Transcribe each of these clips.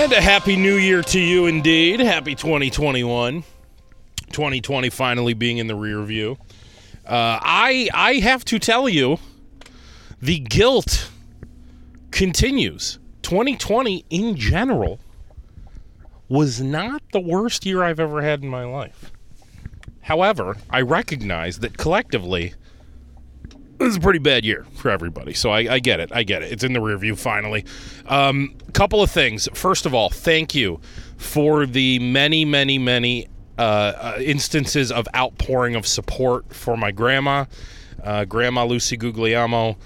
And a happy new year to you indeed. Happy 2021. 2020 finally being in the rear view. Uh, I I have to tell you, the guilt continues. 2020 in general was not the worst year I've ever had in my life. However, I recognize that collectively, this is a pretty bad year for everybody. So I, I get it. I get it. It's in the rear view finally. Um, couple of things. First of all, thank you for the many, many, many uh, uh, instances of outpouring of support for my grandma. Uh, grandma Lucy Guglielmo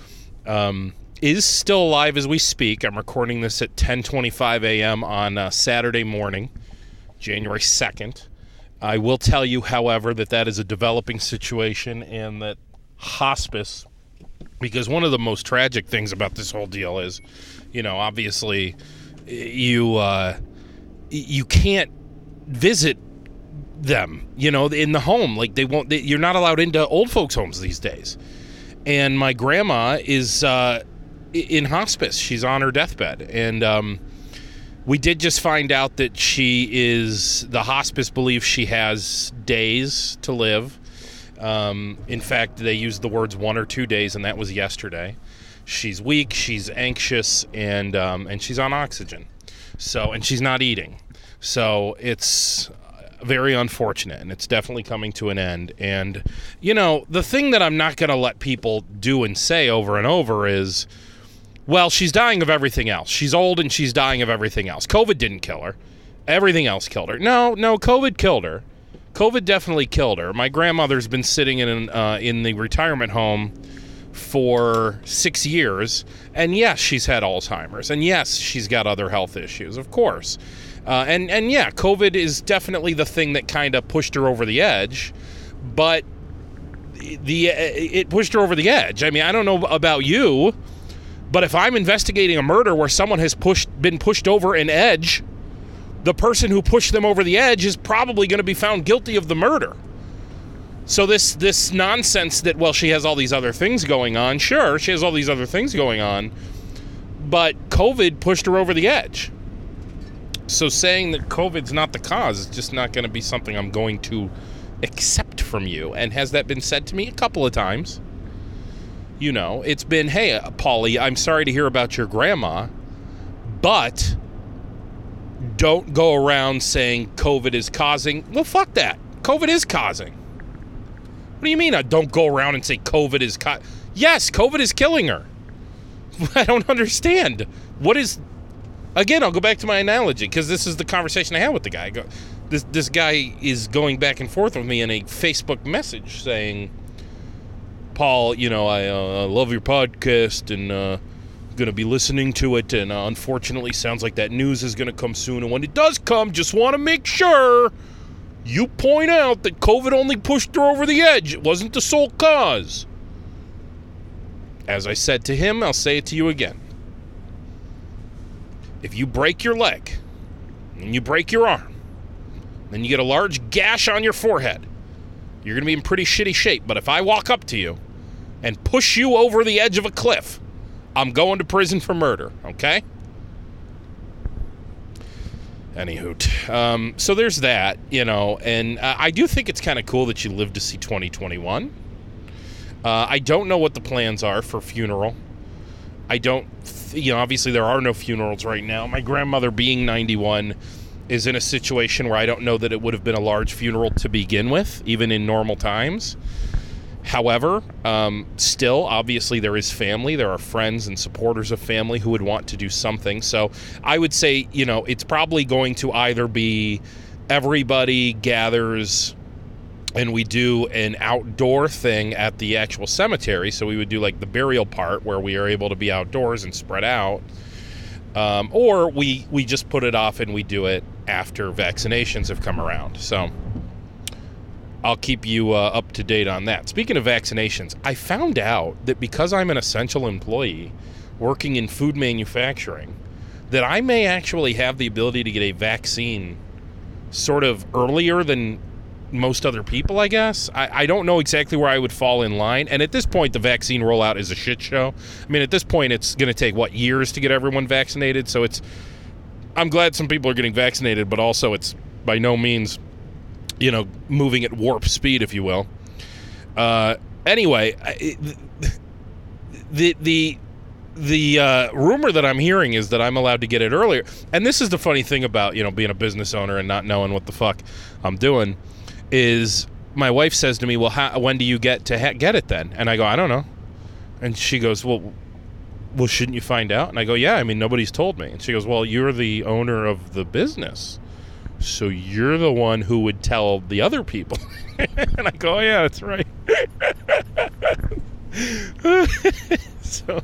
um, is still alive as we speak. I'm recording this at 10:25 a.m. on uh, Saturday morning, January 2nd. I will tell you, however, that that is a developing situation and that hospice because one of the most tragic things about this whole deal is, you know, obviously you uh, you can't visit them, you know, in the home. Like they won't. They, you're not allowed into old folks' homes these days. And my grandma is uh, in hospice. She's on her deathbed, and um, we did just find out that she is. The hospice believes she has days to live. Um, in fact, they used the words one or two days, and that was yesterday. She's weak, she's anxious, and um, and she's on oxygen. So, and she's not eating. So it's very unfortunate, and it's definitely coming to an end. And you know, the thing that I'm not going to let people do and say over and over is, well, she's dying of everything else. She's old and she's dying of everything else. COVID didn't kill her. Everything else killed her. No, no, COVID killed her. COVID definitely killed her. My grandmother's been sitting in uh, in the retirement home for six years, and yes, she's had Alzheimer's, and yes, she's got other health issues, of course. Uh, and and yeah, COVID is definitely the thing that kind of pushed her over the edge, but the it pushed her over the edge. I mean, I don't know about you, but if I'm investigating a murder where someone has pushed been pushed over an edge the person who pushed them over the edge is probably going to be found guilty of the murder. So this this nonsense that well she has all these other things going on, sure, she has all these other things going on, but COVID pushed her over the edge. So saying that COVID's not the cause is just not going to be something I'm going to accept from you. And has that been said to me a couple of times? You know, it's been, hey, Pauly, I'm sorry to hear about your grandma, but don't go around saying COVID is causing. Well, fuck that. COVID is causing. What do you mean? I don't go around and say COVID is. Co- yes, COVID is killing her. I don't understand. What is. Again, I'll go back to my analogy because this is the conversation I had with the guy. This this guy is going back and forth with me in a Facebook message saying, "Paul, you know, I uh, love your podcast and." Uh, going to be listening to it, and uh, unfortunately, sounds like that news is going to come soon. And when it does come, just want to make sure you point out that COVID only pushed her over the edge. It wasn't the sole cause. As I said to him, I'll say it to you again. If you break your leg and you break your arm, then you get a large gash on your forehead, you're going to be in pretty shitty shape. But if I walk up to you and push you over the edge of a cliff, I'm going to prison for murder, okay? Anywho, um, so there's that, you know, and uh, I do think it's kind of cool that you live to see 2021. Uh, I don't know what the plans are for funeral. I don't, th- you know, obviously there are no funerals right now. My grandmother, being 91, is in a situation where I don't know that it would have been a large funeral to begin with, even in normal times. However, um, still, obviously, there is family. There are friends and supporters of family who would want to do something. So I would say, you know, it's probably going to either be everybody gathers and we do an outdoor thing at the actual cemetery. So we would do like the burial part where we are able to be outdoors and spread out. Um, or we we just put it off and we do it after vaccinations have come around. So I'll keep you uh, up to date on that. Speaking of vaccinations, I found out that because I'm an essential employee working in food manufacturing, that I may actually have the ability to get a vaccine sort of earlier than most other people, I guess. I, I, don't know exactly where I would fall in line. And at this point, the vaccine rollout is a shit show. I mean, at this point, it's going to take, what, years to get everyone vaccinated? So it's I'm glad some people are getting vaccinated, but also it's by no means, you know, moving at warp speed, if you will. Uh, anyway, the the the uh, rumor that I'm hearing is that I'm allowed to get it earlier, and this is the funny thing about you know being a business owner and not knowing what the fuck I'm doing, is my wife says to me, "Well, how, when do you get to ha- get it then?" And I go, "I don't know," and she goes, "Well." Well, shouldn't you find out? And I go, yeah. I mean, nobody's told me. And she goes, well, you're the owner of the business, so you're the one who would tell the other people. and I go, oh, yeah, that's right. so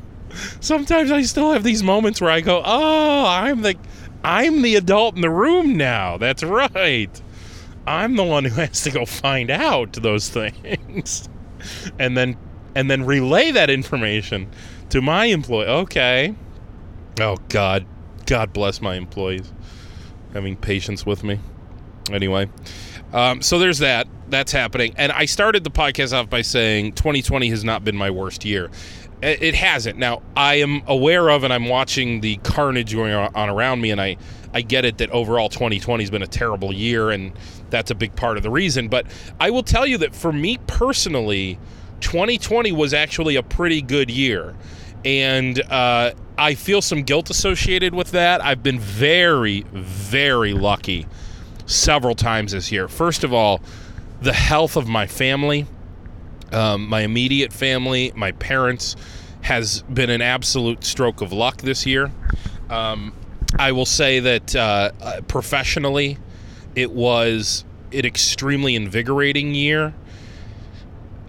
sometimes I still have these moments where I go, "Oh, I'm the I'm the adult in the room now." That's right. I'm the one who has to go find out those things. and then and then relay that information to my employee. Okay. Oh god. God bless my employees having patience with me. Anyway, um, so there's that. That's happening. And I started the podcast off by saying 2020 has not been my worst year. It hasn't. Now, I am aware of and I'm watching the carnage going on around me, and I, I get it that overall 2020 has been a terrible year, and that's a big part of the reason. But I will tell you that for me personally, 2020 was actually a pretty good year. And uh, I feel some guilt associated with that. I've been very, very lucky several times this year. First of all, the health of my family um, my immediate family, my parents, has been an absolute stroke of luck this year. Um, I will say that uh, uh, professionally, it was an extremely invigorating year.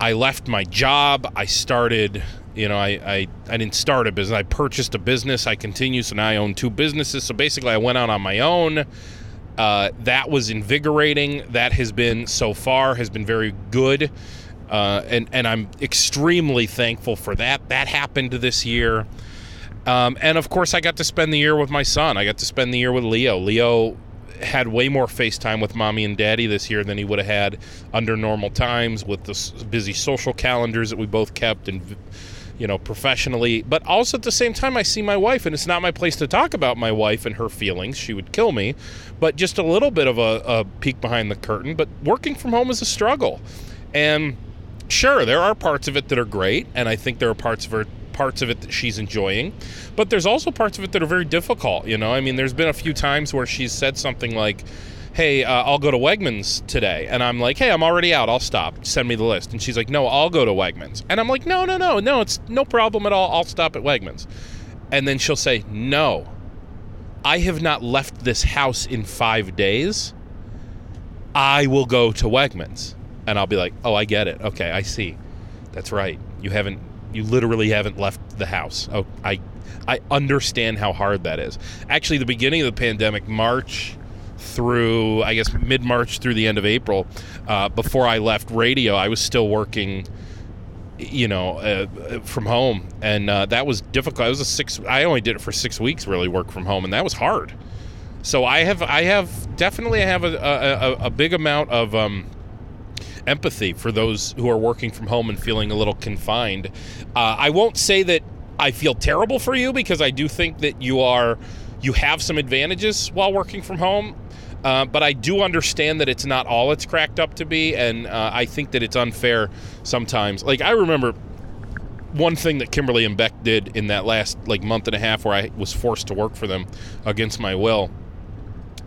I left my job. I started, you know, I, I, I didn't start a business. I purchased a business. I continue. So now I own two businesses. So basically, I went out on my own. Uh, that was invigorating. That has been, so far, has been very good. Uh, and and I'm extremely thankful for that. That happened this year, um, and of course, I got to spend the year with my son. I got to spend the year with Leo. Leo had way more FaceTime with mommy and daddy this year than he would have had under normal times with the busy social calendars that we both kept and you know professionally but also at the same time I see my wife and it's not my place to talk about my wife and her feelings. She would kill me but just a little bit of a, a peek behind the curtain. But working from home is a struggle. And sure, there are parts of it that are great, and I think there are parts of her parts of it that she's enjoying, but there's also parts of it that are very difficult. You know, I mean, there's been a few times where she's said something like, "Hey, uh, I'll go to Wegmans today," and I'm like, "Hey, I'm already out. I'll stop. Send me the list." And she's like, "No, I'll go to Wegmans," and I'm like, "No, no, no, no. It's no problem at all. I'll stop at Wegmans." And then she'll say, "No, I have not left this house in five days. I will go to Wegmans." and I'll be like, "Oh, I get it. Okay, I see. That's right. You haven't you literally haven't left the house. Oh, I I understand how hard that is. Actually, the beginning of the pandemic, March through I guess mid March through the end of April, uh, before I left radio, I was still working. You know, uh, from home, and uh, that was difficult. I was a six. I only did it for six weeks, really work from home, and that was hard. So I have, I have definitely, I have a, a, a big amount of um, empathy for those who are working from home and feeling a little confined. Uh, I won't say that I feel terrible for you because I do think that you are you have some advantages while working from home. Uh, but I do understand that it's not all it's cracked up to be, and uh, I think that it's unfair sometimes. Like I remember one thing that Kimberly and Beck did in that last like month and a half, where I was forced to work for them against my will.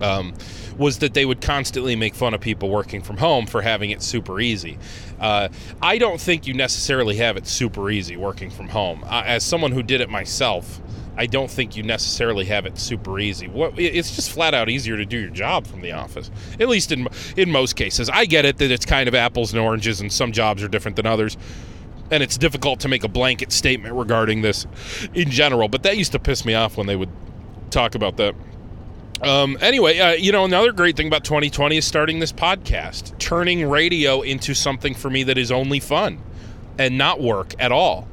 Um, was that they would constantly make fun of people working from home for having it super easy. Uh, I don't think you necessarily have it super easy working from home. Uh, as someone who did it myself, I don't think you necessarily have it super easy. What, it's just flat out easier to do your job from the office, at least in in most cases. I get it that it's kind of apples and oranges, and some jobs are different than others and it's difficult to make a blanket statement regarding this in general. But that used to piss me off when they would talk about that. Um, anyway, uh, you know, another great thing about 2020 is starting this podcast, turning radio into something for me that is only fun and not work at all.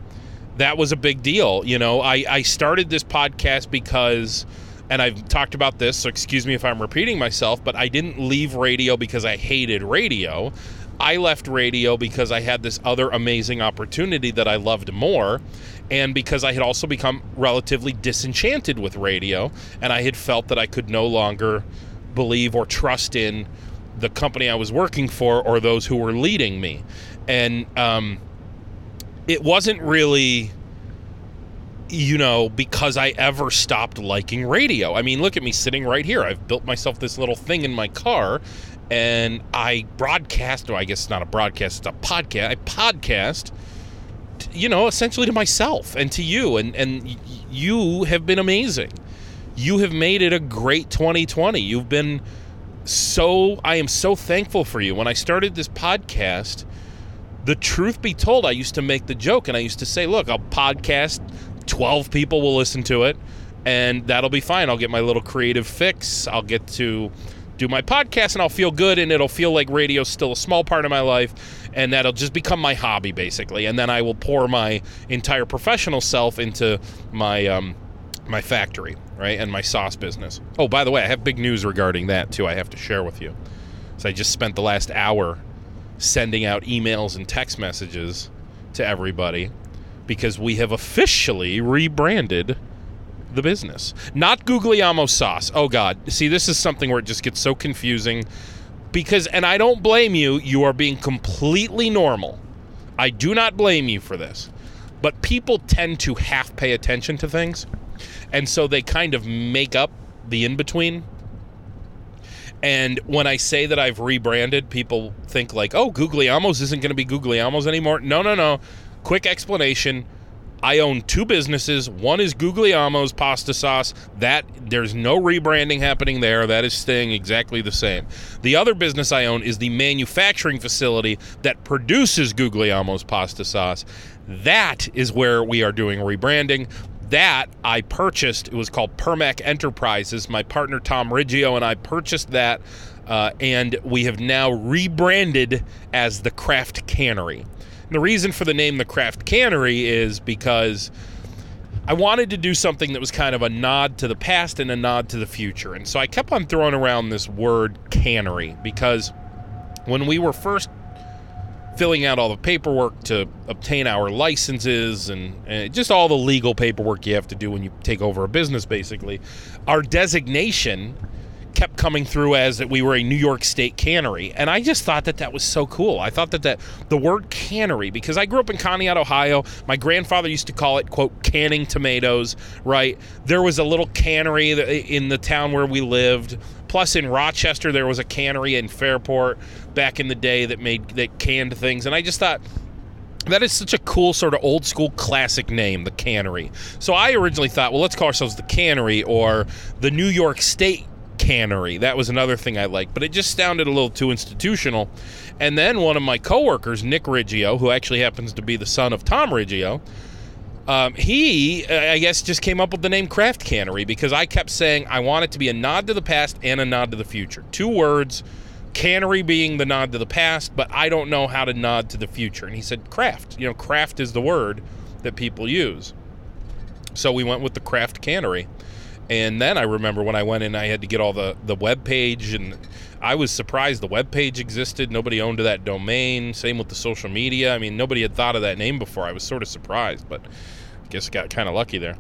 That was a big deal. You know, I, I started this podcast because, and I've talked about this, so excuse me if I'm repeating myself, but I didn't leave radio because I hated radio. I left radio because I had this other amazing opportunity that I loved more and because I had also become relatively disenchanted with radio, and I had felt that I could no longer believe or trust in the company I was working for or those who were leading me. And um, it wasn't really you know, because I ever stopped liking radio. I mean, look at me sitting right here. I've built myself this little thing in my car and I broadcast, or I guess it's not a broadcast, it's a podcast. I podcast, you know, essentially to myself and to you. And, and you have been amazing. You have made it a great 2020. You've been so, I am so thankful for you. When I started this podcast, the truth be told, I used to make the joke and I used to say, look, I'll podcast 12 people will listen to it, and that'll be fine. I'll get my little creative fix. I'll get to do my podcast, and I'll feel good, and it'll feel like radio's still a small part of my life, and that'll just become my hobby, basically. And then I will pour my entire professional self into my. Um, my factory, right, and my sauce business. Oh, by the way, I have big news regarding that too. I have to share with you. So I just spent the last hour sending out emails and text messages to everybody because we have officially rebranded the business. Not Guglielmo sauce. Oh God. See, this is something where it just gets so confusing because and I don't blame you, you are being completely normal. I do not blame you for this. But people tend to half pay attention to things. And so they kind of make up the in between. And when I say that I've rebranded, people think like, "Oh, Guglielmo's isn't going to be Guglielmo's anymore." No, no, no. Quick explanation. I own two businesses. One is Guglielmo's pasta sauce. That there's no rebranding happening there. That is staying exactly the same. The other business I own is the manufacturing facility that produces Guglielmo's pasta sauce. That is where we are doing rebranding. That I purchased. It was called Permac Enterprises. My partner Tom Riggio and I purchased that, uh, and we have now rebranded as the Craft Cannery the reason for the name The Craft Cannery is because I wanted to do something that was kind of a nod to the past and a nod to the future. And so I kept on throwing around this word cannery because when we were first filling out all the paperwork to obtain our licenses and, and, just all the legal paperwork you have to do when you take over a business, basically, our designation kept coming through as that we were a New York State cannery, and I just thought that that was so cool. I thought that that the word cannery because I grew up in Conneaut, Ohio. My grandfather used to call it quote canning tomatoes. Right there was a little cannery in the town where we lived. Plus, in Rochester, there was a cannery in Fairport back in the day that made that canned things, and I just thought that is such a cool sort of old school classic name, the cannery. So I originally thought, well, let's call ourselves the cannery or the New York State cannery. That was another thing I liked, but it just sounded a little too institutional. And then one of my coworkers, Nick Riggio, who actually happens to be the son of Tom Riggio, um, he, I guess, just came up with the name Craft Cannery because I kept saying I want it to be a nod to the past and a nod to the future. Two words, cannery being the nod to the past, but I don't know how to nod to the future. And he said, craft. You know, craft is the word that people use. So we went with the Craft Cannery. And then I remember when I went in, I had to get all the the web page, and I was surprised the web page existed. Nobody owned that domain. Same with the social media. I mean, nobody had thought of that name before. I was sort of surprised, but I guess got kind of lucky there.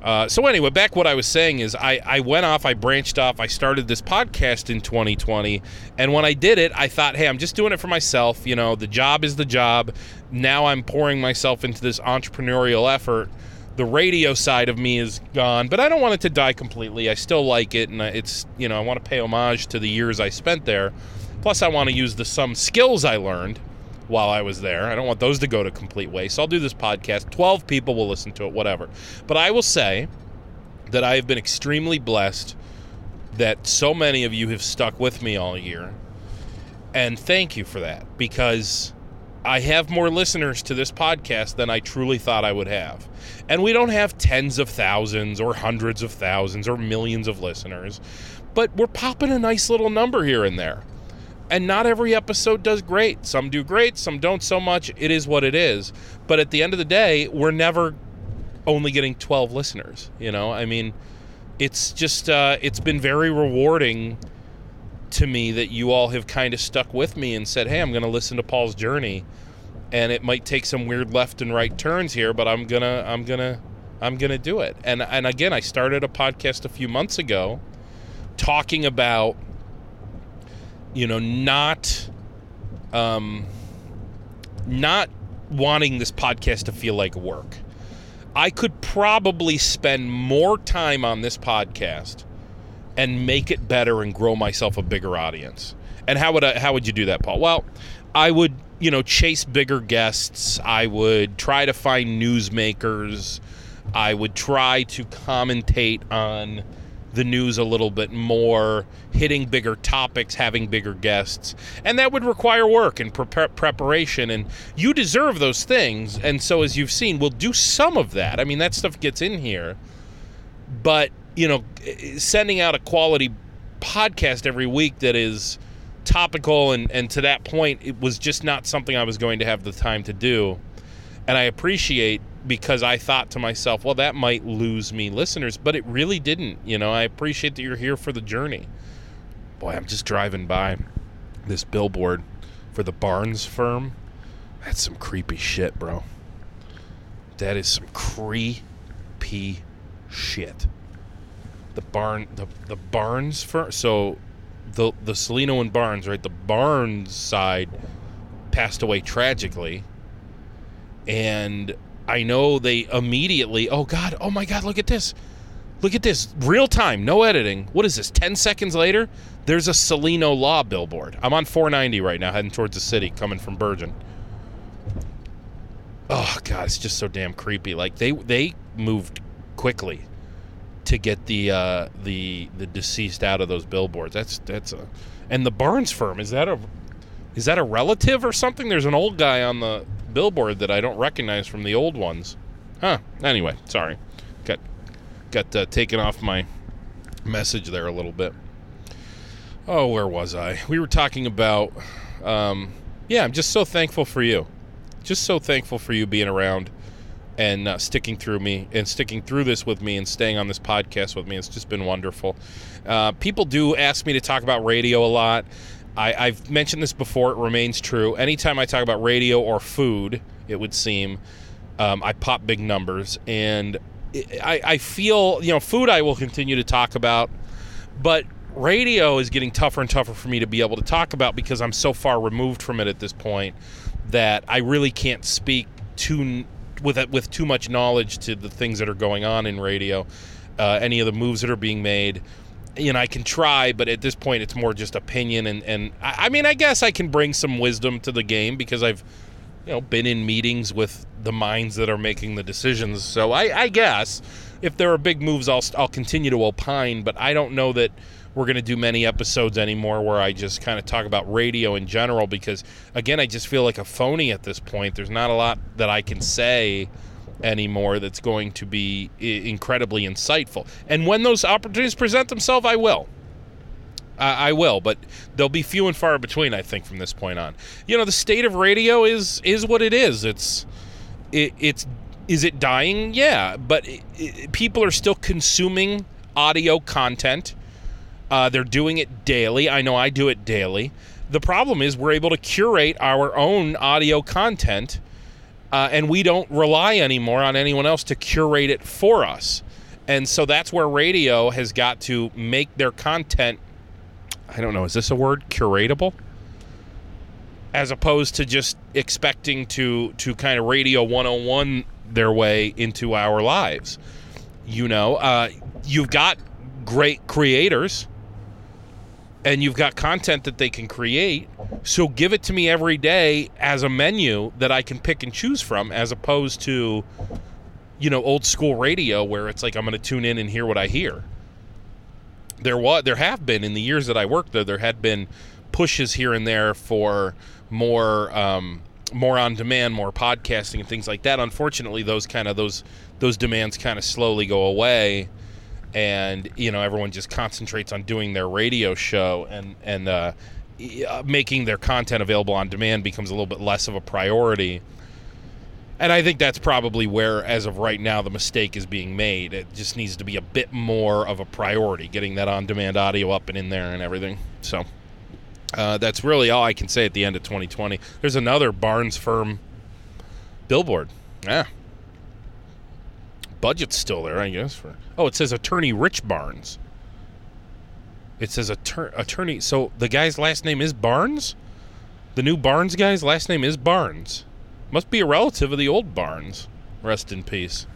Uh, so anyway, back what I was saying is I, I went off, I branched off, I started this podcast in 2020, and when I did it, I thought, hey, I'm just doing it for myself. You know, the job is the job. Now I'm pouring myself into this entrepreneurial effort the radio side of me is gone, but I don't want it to die completely. I still like it, and it's you know I want to pay homage to the years I spent there. Plus, I want to use the some skills I learned while I was there. I don't want those to go to complete waste. So I'll do this podcast. Twelve people will listen to it, whatever. But I will say that I have been extremely blessed that so many of you have stuck with me all year, and thank you for that because I have more listeners to this podcast than I truly thought I would have. And we don't have tens of thousands or hundreds of thousands or millions of listeners, but we're popping a nice little number here and there. And not every episode does great. Some do great, some don't so much. It is what it is. But at the end of the day, we're never only getting 12 listeners, you know? I mean, it's just uh, it's been very rewarding to me that you all have kind of stuck with me and said, "Hey, I'm going to listen to Paul's journey." and it might take some weird left and right turns here, but I'm gonna I'm gonna I'm gonna do it. And and again, I started a podcast a few months ago, talking about you know not um not wanting this podcast to feel like work. I could probably spend more time on this podcast and make it better and grow myself a bigger audience. And how would I, how would you do that, Paul? Well, I would, you know, chase bigger guests. I would try to find newsmakers. I would try to commentate on the news a little bit more, hitting bigger topics, having bigger guests. And that would require work and pre- preparation. And you deserve those things. And so, as you've seen, we'll do some of that. I mean, that stuff gets in here. But, you know, sending out a quality podcast every week that is topical and, and to that point, it was just not something I was going to have the time to do. And I appreciate because I thought to myself, well, that might lose me listeners, but it really didn't. You know, I appreciate that you're here for the journey. Boy, I'm just driving by this billboard for the Barnes firm. That's some creepy shit, bro. That is some creepy shit. The barn, the the Barnes. So, the the Cellino and Barnes, right? The Barnes side passed away tragically, and I know they immediately, oh God, oh my God, look at this. Look at this. Real time, no editing. What is this? 10 seconds later, there's a Cellino Law billboard. I'm on 490 right now, heading towards the city, coming from Bergen. Oh God, it's just so damn creepy. Like they they moved quickly to get the uh, the the deceased out of those billboards. That's that's a and the Barnes firm is that a is that a relative or something? There's an old guy on the billboard that I don't recognize from the old ones. Huh. Anyway, sorry. Got got uh, taken off my message there a little bit. Oh, where was I? We were talking about. Um, yeah, I'm just so thankful for you. Just so thankful for you being around and uh, sticking through me and sticking through this with me and staying on this podcast with me. It's just been wonderful. Uh, people do ask me to talk about radio a lot. I, have mentioned this before. It remains true. Anytime I talk about radio or food, it would seem um, I pop big numbers, and I, I feel you know food I will continue to talk about, but radio is getting tougher and tougher for me to be able to talk about because I'm so far removed from it at this point that I really can't speak too with with too much knowledge to the things that are going on in radio, uh, any of the moves that are being made you know, I can try, but at this point, it's more just opinion. And, and I, I mean, I guess I can bring some wisdom to the game because I've, you know, been in meetings with the minds that are making the decisions. So I, I guess if there are big moves, I'll, I'll continue to opine, but I don't know that we're going to do many episodes anymore where I just kind of talk about radio in general because, again, I just feel like a phony at this point. There's not a lot that I can say anymore that's going to be incredibly insightful. And when those opportunities present themselves, I will. I will, but they'll be few and far between. I think from this point on, you know, the state of radio is is what it is. It's it, it's is it dying? Yeah, but it, it, people are still consuming audio content. Uh, they're doing it daily. I know I do it daily. The problem is we're able to curate our own audio content uh, and we don't rely anymore on anyone else to curate it for us. And so that's where radio has got to make their content. I don't know, is this a word? Curatable? As opposed to just expecting to to kind of radio 101 their way into our lives. You know, uh, you've got great creators and you've got content that they can create. So give it to me every day as a menu that I can pick and choose from, as opposed to, you know, old school radio where it's like I'm going to tune in and hear what I hear. There was, there have been in the years that I worked there, there had been pushes here and there for more, um, more on demand, more podcasting and things like that. Unfortunately, those kind of those those demands kind of slowly go away and you know everyone just concentrates on doing their radio show and and uh, making their content available on demand becomes a little bit less of a priority. And I think that's probably where, as of right now, the mistake is being made. It just needs to be a bit more of a priority, getting that on demand audio up and in there and everything. So uh, that's really all I can say at the end of 2020. There's another Barnes firm Billboard. Yeah. Budget's still there, I guess. For oh, it says attorney Rich Barnes. It says attor- attorney. So the guy's last name is Barnes. The new Barnes guy's last name is Barnes. Must be a relative of the old Barnes. Rest in peace.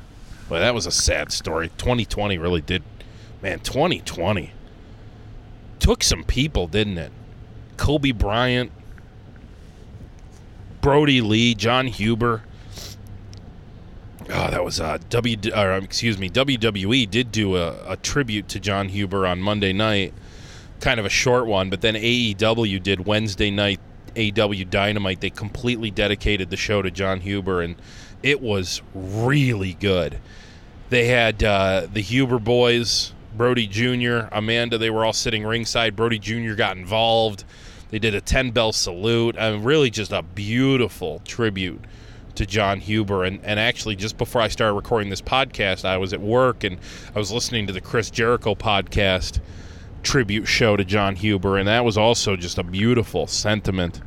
Boy, that was a sad story. 2020 really did. Man, 2020 took some people, didn't it? Kobe Bryant, Brodie Lee, Jon Huber. Oh, that was uh, W. Or, um, excuse me, WWE did do a, a tribute to Jon Huber on Monday night, kind of a short one. But then AEW did Wednesday night AEW Dynamite. They completely dedicated the show to Jon Huber, and it was really good. They had uh, the Huber boys, Brodie Jr., Amanda. They were all sitting ringside. Brodie Jr. got involved. They did a 10 bell salute. Mean, really just a beautiful tribute to Jon Huber. And, and actually, just before I started recording this podcast, I was at work and I was listening to the Chris Jericho podcast tribute show to Jon Huber, and that was also just a beautiful sentiment.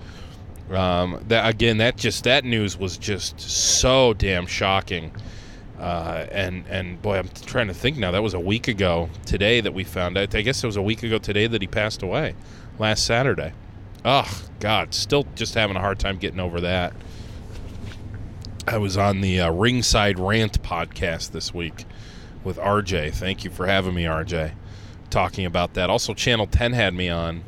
Um, that again, that just that news was just so damn shocking. Uh, and and boy, I'm trying to think now. That was a week ago today that we found out. I guess it was a week ago today that he passed away, last Saturday. Oh God, still just having a hard time getting over that. I was on the uh, Ringside Rant podcast this week with RJ. Thank you for having me, RJ. Talking about that. Also, Channel 10 had me on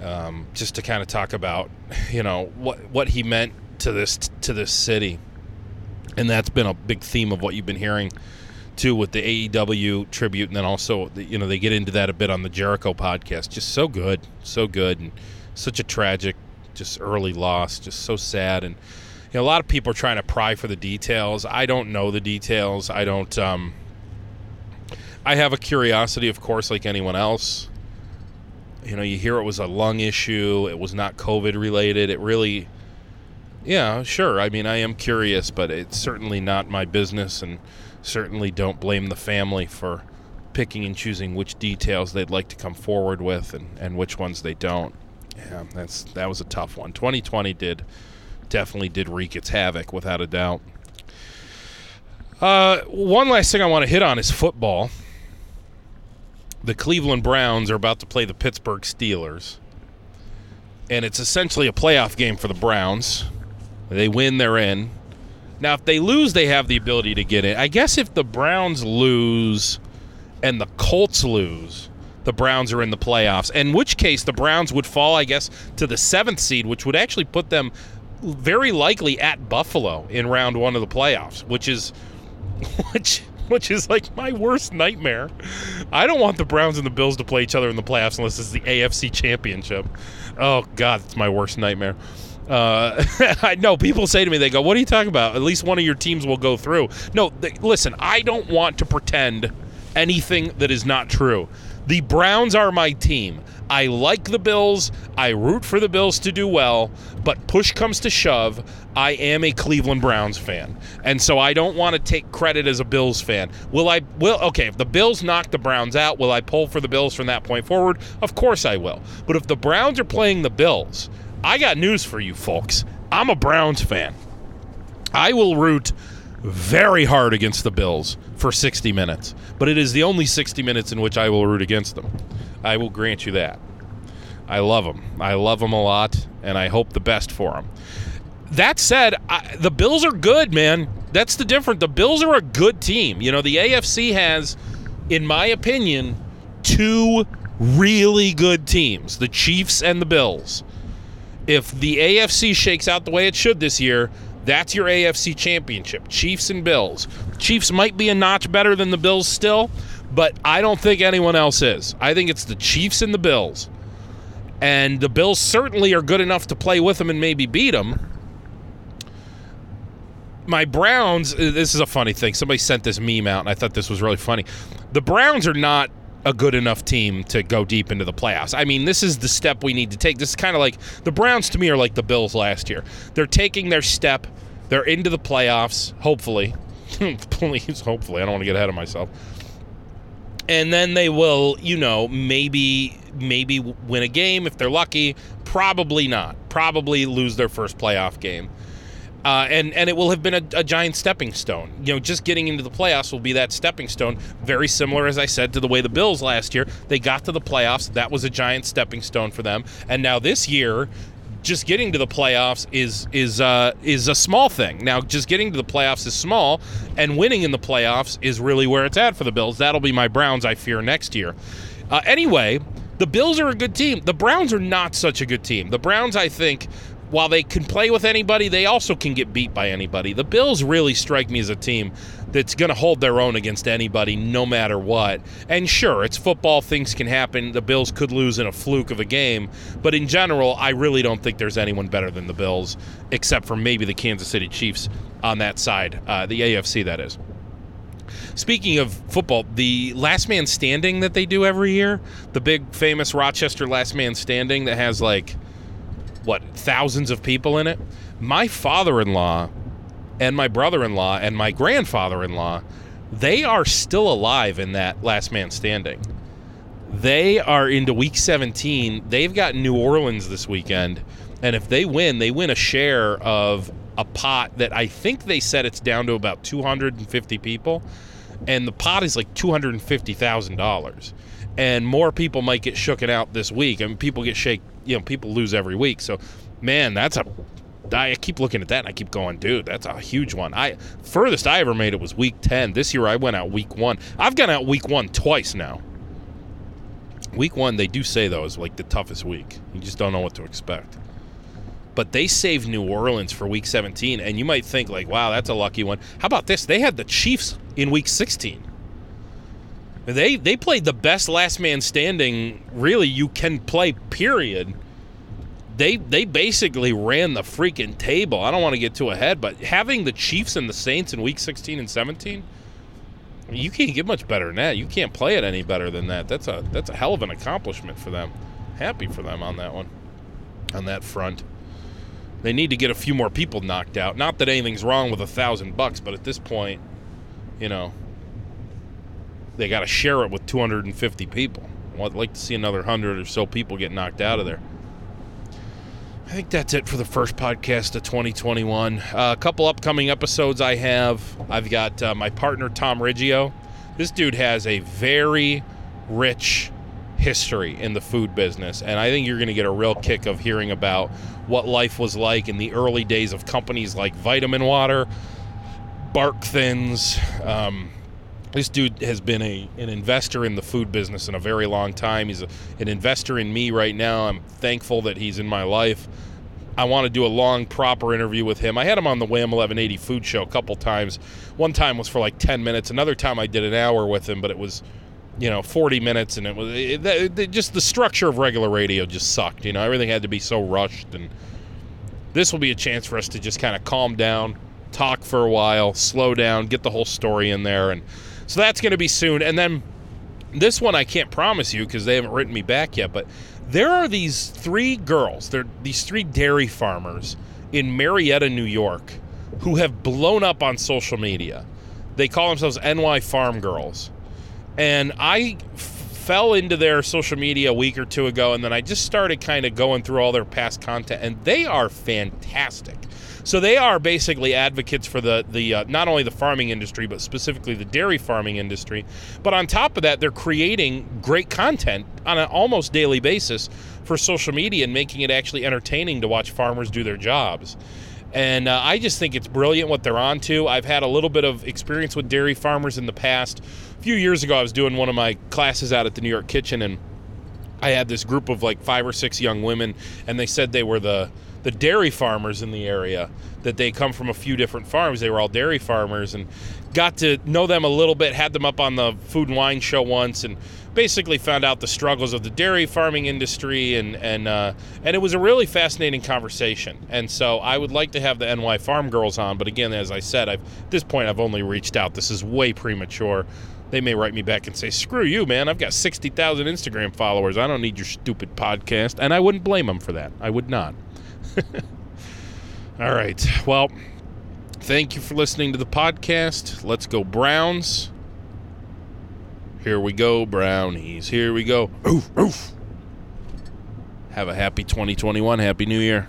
um, just to kind of talk about, you know, what what he meant to this to this city, and that's been a big theme of what you've been hearing too with the AEW tribute, and then also you know they get into that a bit on the Jericho podcast. Just so good, so good, and such a tragic, just early loss, just so sad, and know a lot of people are trying to pry for the details. I don't know the details. I don't. Um, I have a curiosity, of course, like anyone else. You know, you hear it was a lung issue. It was not COVID related. It really, yeah, sure. I mean, I am curious, but it's certainly not my business, and certainly don't blame the family for picking and choosing which details they'd like to come forward with and, and which ones they don't. Yeah, that's that was a tough one. 2020 did definitely did wreak its havoc without a doubt. Uh, one last thing I want to hit on is football the Cleveland Browns are about to play the Pittsburgh Steelers. And it's essentially a playoff game for the Browns. They win, they're in. Now, if they lose, they have the ability to get in. I guess if the Browns lose and the Colts lose, the Browns are in the playoffs. In which case, the Browns would fall, I guess, to the seventh seed, which would actually put them very likely at Buffalo in round one of the playoffs, which is which which is like my worst nightmare. I don't want the Browns and the Bills to play each other in the playoffs unless it's the AFC Championship. Oh God, it's my worst nightmare. Uh, I know people say to me, they go, "What are you talking about? At least one of your teams will go through." No, listen, I don't want to pretend anything that is not true. The Browns are my team. I like the Bills. I root for the Bills to do well, but push comes to shove, I am a Cleveland Browns fan. And so I don't want to take credit as a Bills fan. Will I will okay, if the Bills knock the Browns out, will I pull for the Bills from that point forward? Of course I will. But if the Browns are playing the Bills, I got news for you folks. I'm a Browns fan. I will root very hard against the Bills for 60 minutes, but it is the only 60 minutes in which I will root against them. I will grant you that. I love them. I love them a lot, and I hope the best for them. That said, I, the Bills are good, man. That's the difference. The Bills are a good team. You know, the AFC has, in my opinion, two really good teams the Chiefs and the Bills. If the AFC shakes out the way it should this year, that's your AFC championship. Chiefs and Bills. Chiefs might be a notch better than the Bills still, but I don't think anyone else is. I think it's the Chiefs and the Bills. And the Bills certainly are good enough to play with them and maybe beat them. My Browns, this is a funny thing. Somebody sent this meme out, and I thought this was really funny. The Browns are not a good enough team to go deep into the playoffs. I mean, this is the step we need to take. This is kind of like the Browns to me are like the Bills last year. They're taking their step. They're into the playoffs, hopefully. Please, hopefully. I don't want to get ahead of myself and then they will, you know, maybe maybe win a game if they're lucky. Probably not. Probably lose their first playoff game. Uh, and and it will have been a, a, giant stepping stone. You know, just getting into the playoffs will be that stepping stone. Very similar, as I said, to the way the Bills last year they got to the playoffs. That was a giant stepping stone for them. And now this year, just getting to the playoffs is is uh, is a small thing. Now, just getting to the playoffs is small, and winning in the playoffs is really where it's at for the Bills. That'll be my Browns, I fear, next year. Uh, anyway, the Bills are a good team. The Browns are not such a good team. The Browns, I think, while they can play with anybody, they also can get beat by anybody. The Bills really strike me as a team that's going to hold their own against anybody no matter what. And sure, it's football, things can happen. The Bills could lose in a fluke of a game, but in general, I really don't think there's anyone better than the Bills, except for maybe the Kansas City Chiefs on that side, uh, the AFC, that is. Speaking of football, the last man standing that they do every year, the big famous Rochester last man standing that has like what thousands of people in it. My father-in-law and my brother-in-law and my grandfather-in-law, they are still alive in that last man standing. They are into week 17. They've got New Orleans this weekend, and if they win, they win a share of a pot that I think they said it's down to about 250 people, and the pot is like $250,000. And more people might get shooken out this week. I mean, people get shake, you know, people lose every week. So, man, that's a I keep looking at that and I keep going, dude, that's a huge one. I furthest I ever made it was week 10. This year I went out week 1. I've gone out week 1 twice now. Week 1 they do say though is like the toughest week. You just don't know what to expect but they saved New Orleans for week 17 and you might think like wow that's a lucky one how about this they had the Chiefs in week 16 they they played the best last man standing really you can play period. They they basically ran the freaking table. I don't want to get too ahead but having the Chiefs and the Saints in week 16 and 17 you can't get much better than that. You can't play it any better than that. That's a that's a hell of an accomplishment for them. Happy for them on that one on that front. They need to get a few more people knocked out. Not that anything's wrong with a thousand bucks, but at this point, you know, they got to share it with 250 people. I'd like to see another hundred or so people get knocked out of there. I think that's it for the first podcast of 2021. Uh, a couple upcoming episodes I have. I've got uh, my partner Tom Riggio. This dude has a very rich history in the food business. And I think you're going to get a real kick of hearing about what life was like in the early days of companies like Vitamin Water, Bark Thins. Um, this dude has been a, an investor in the food business in a very long time. He's a, an investor in me right now. I'm thankful that he's in my life. I want to do a long, proper interview with him. I had him on the Wham 1180 Food Show a couple times. One time was for like 10 minutes. Another time I did an hour with him, but it was you know 40 minutes and it was it, it, just the structure of regular radio just sucked you know everything had to be so rushed and this will be a chance for us to just kind of calm down talk for a while slow down get the whole story in there and so that's going to be soon. And then this one i can't promise you because they haven't written me back yet but there are these three girls they're these three dairy farmers in marietta new york who have blown up on social media. They call themselves ny farm girls. And I f- fell into their social media a week or two ago, and then I just started kind of going through all their past content, and they are fantastic. So they are basically advocates for the the uh, not only the farming industry but specifically the dairy farming industry. But on top of that, they're creating great content on an almost daily basis for social media and making it actually entertaining to watch farmers do their jobs. And uh, I just think it's brilliant what they're on to. I've had a little bit of experience with dairy farmers in the past A few years ago, I was doing one of my classes out at the New York Kitchen, and I had this group of like five or six young women, and they said they were the the dairy farmers in the area. That they come from a few different farms. They were all dairy farmers, and got to know them a little bit. Had them up on the Food and Wine show once, and basically found out the struggles of the dairy farming industry, and and uh, and it was a really fascinating conversation. And so I would like to have the NY Farm Girls on, but again, as I said, I've at this point I've only reached out. This is way premature. They may write me back and say, "Screw you, man! I've got sixty thousand Instagram followers. I don't need your stupid podcast." And I wouldn't blame them for that. I would not. All right. Well, thank you for listening to the podcast. Let's go Browns. Here we go, Brownies. Here we go. Oof, oof. Have a happy 2021. Happy New Year.